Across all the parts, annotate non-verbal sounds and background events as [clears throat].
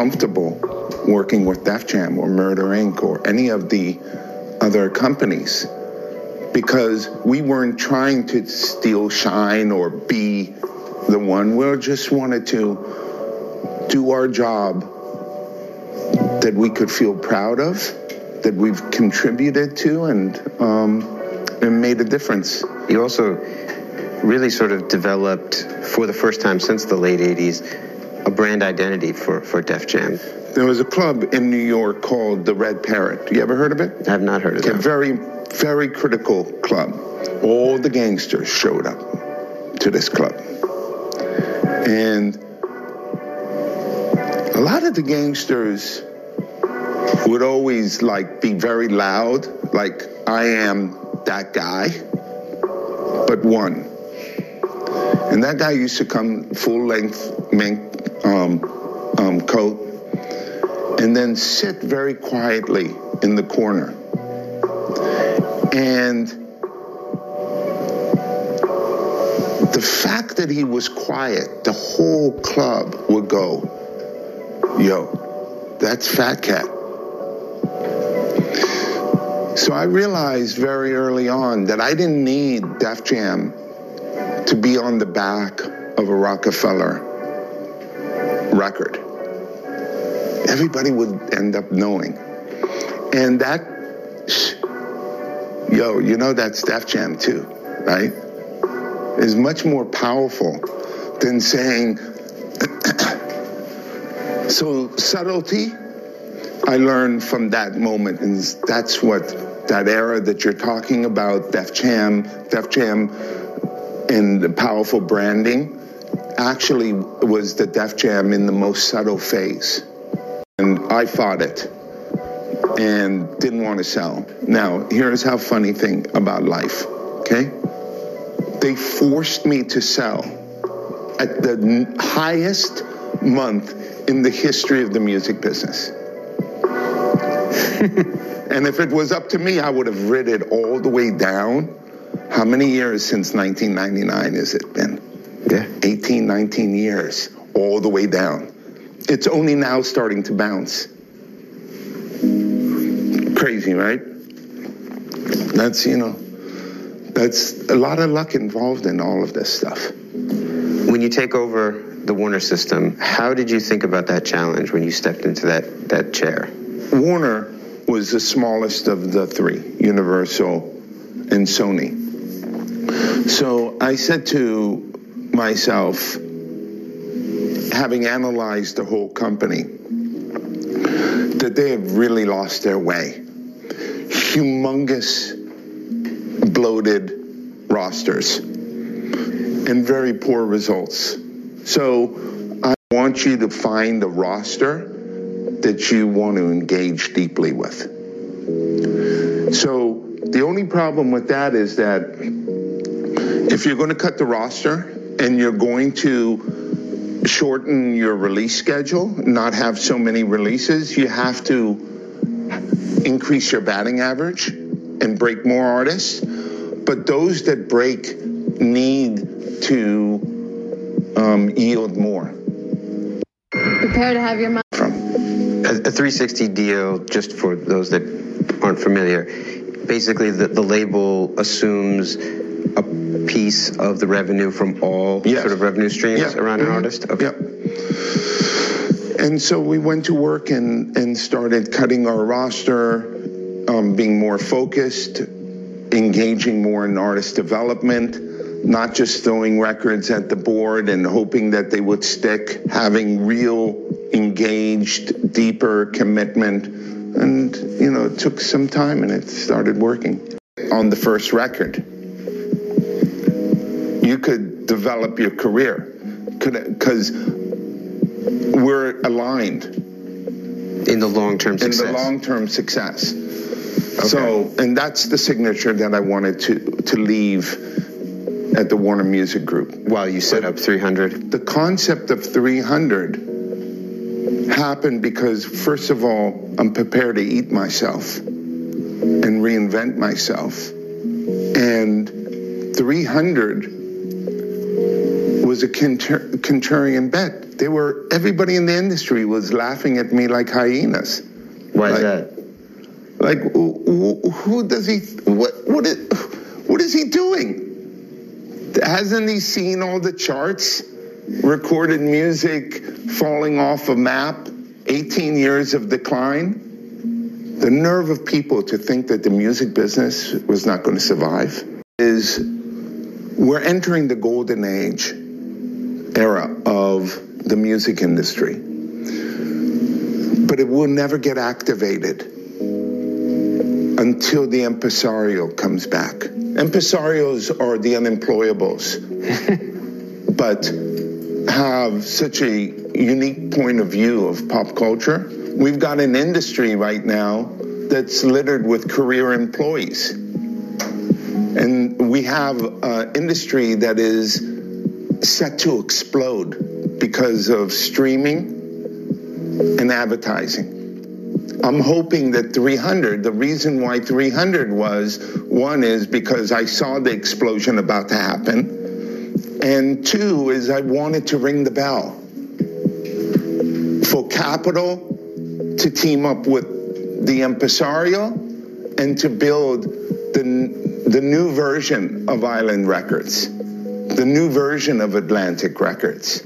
comfortable working with Def Jam or Murder Inc. or any of the other companies because we weren't trying to steal shine or be the one. We just wanted to do our job that we could feel proud of, that we've contributed to, and um, and made a difference. You also really sort of developed, for the first time since the late 80s, a brand identity for, for Def Jam. There was a club in New York called the Red Parrot. You ever heard of it? I have not heard of it. A very, very critical club. All the gangsters showed up to this club. And a lot of the gangsters would always like be very loud, like I am that guy, but one. And that guy used to come full length mink um, um, coat and then sit very quietly in the corner. And the fact that he was quiet, the whole club would go, yo, that's Fat Cat. So I realized very early on that I didn't need Def Jam to be on the back of a Roc-A-Fella record. Everybody would end up knowing. And that, yo, you know that Def Jam too, right? Is much more powerful than saying, [clears throat] so subtlety, I learned from that moment, and that's what that era that you're talking about, Def Jam, Def Jam, and the powerful branding, actually was the Def Jam in the most subtle phase, and I fought it and didn't want to sell. Now, here's how funny thing about life, okay? They forced me to sell at the highest month in the history of the music business. [laughs] and if it was up to me, I would have rid it all the way down. How many years since 1999 has it been? Yeah. 18, 19 years, all the way down. It's only now starting to bounce. Crazy, right? That's, you know, that's a lot of luck involved in all of this stuff. When you take over the Warner system, how did you think about that challenge when you stepped into that, that chair? Warner was the smallest of the three, Universal and Sony. So I said to myself, having analyzed the whole company, that they have really lost their way. Humongous, bloated rosters and very poor results. So I want you to find a roster that you want to engage deeply with. So the only problem with that is that if you're going to cut the roster and you're going to shorten your release schedule, not have so many releases, you have to increase your batting average and break more artists. But those that break need to um, yield more. Prepare to have your mind. From A, a 360 deal, just for those that aren't familiar, basically the, the label assumes a piece of the revenue from all Yes. sort of revenue streams Yeah. around an Mhm. artist. Okay. Yep. And so we went to work and, and started cutting our roster, um, being more focused, engaging more in artist development, not just throwing records at the board and hoping that they would stick, having real engaged, deeper commitment. And, you know, it took some time and it started working. On the first record, you could develop your career because we're aligned In the long-term success. in the long-term success. Okay. So, and that's the signature that I wanted to to leave at the Warner Music Group. While you set up 300. The concept of 300 happened because, first of all, I'm prepared to eat myself and reinvent myself. And 300 was a contra- contrarian bet. They were everybody in the industry was laughing at me like hyenas. Why is Like- that? Like who does he? What what is, what is he doing? Hasn't he seen all the charts? Recorded music falling off a map. 18 years of decline. The nerve of people to think that the music business was not going to survive is we're entering the golden age era of the music industry. But it will never get activated until the impresario comes back. Impresarios are the unemployables, [laughs] but have such a unique point of view of pop culture. We've got an industry right now that's littered with career employees. And we have an industry that is set to explode because of streaming and advertising. I'm hoping that 300, the reason why 300 was, one is because I saw the explosion about to happen. And two is I wanted to ring the bell for capital to team up with the impresario and to build the, the new version of Island Records, the new version of Atlantic Records,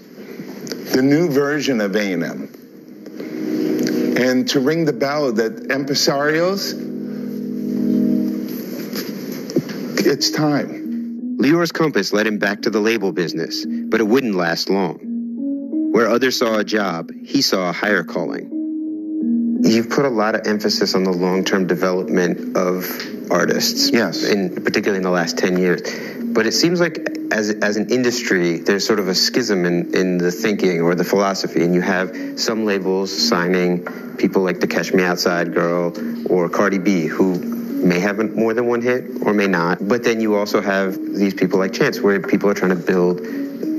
the new version of A&M and to ring the bell that impresarios, it's time. Lyor's compass led him back to the label business, but it wouldn't last long. Where others saw a job, he saw a higher calling. You've put a lot of emphasis on the long-term development of artists. Yes. In particularly in the last 10 years. But it seems like as, as an industry, there's sort of a schism in, in the thinking or the philosophy, and you have some labels signing people like the Catch Me Outside girl or Cardi B, who may have more than one hit or may not. But then you also have these people like Chance, where people are trying to build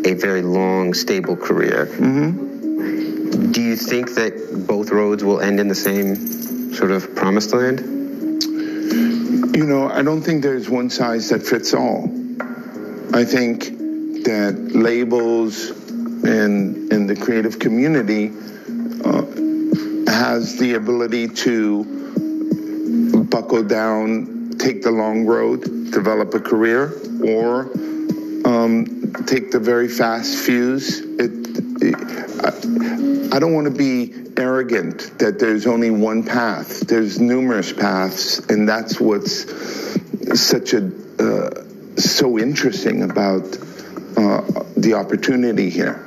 a very long, stable career. Mm-hmm. Do you think that both roads will end in the same sort of promised land? You know, I don't think there's one size that fits all. I think that labels and and the creative community uh, has the ability to buckle down, take the long road, develop a career, or um, take the very fast fuse. It, it, I, I don't want to be arrogant that there's only one path. There's numerous paths, and that's what's such a so interesting about uh, the opportunity here.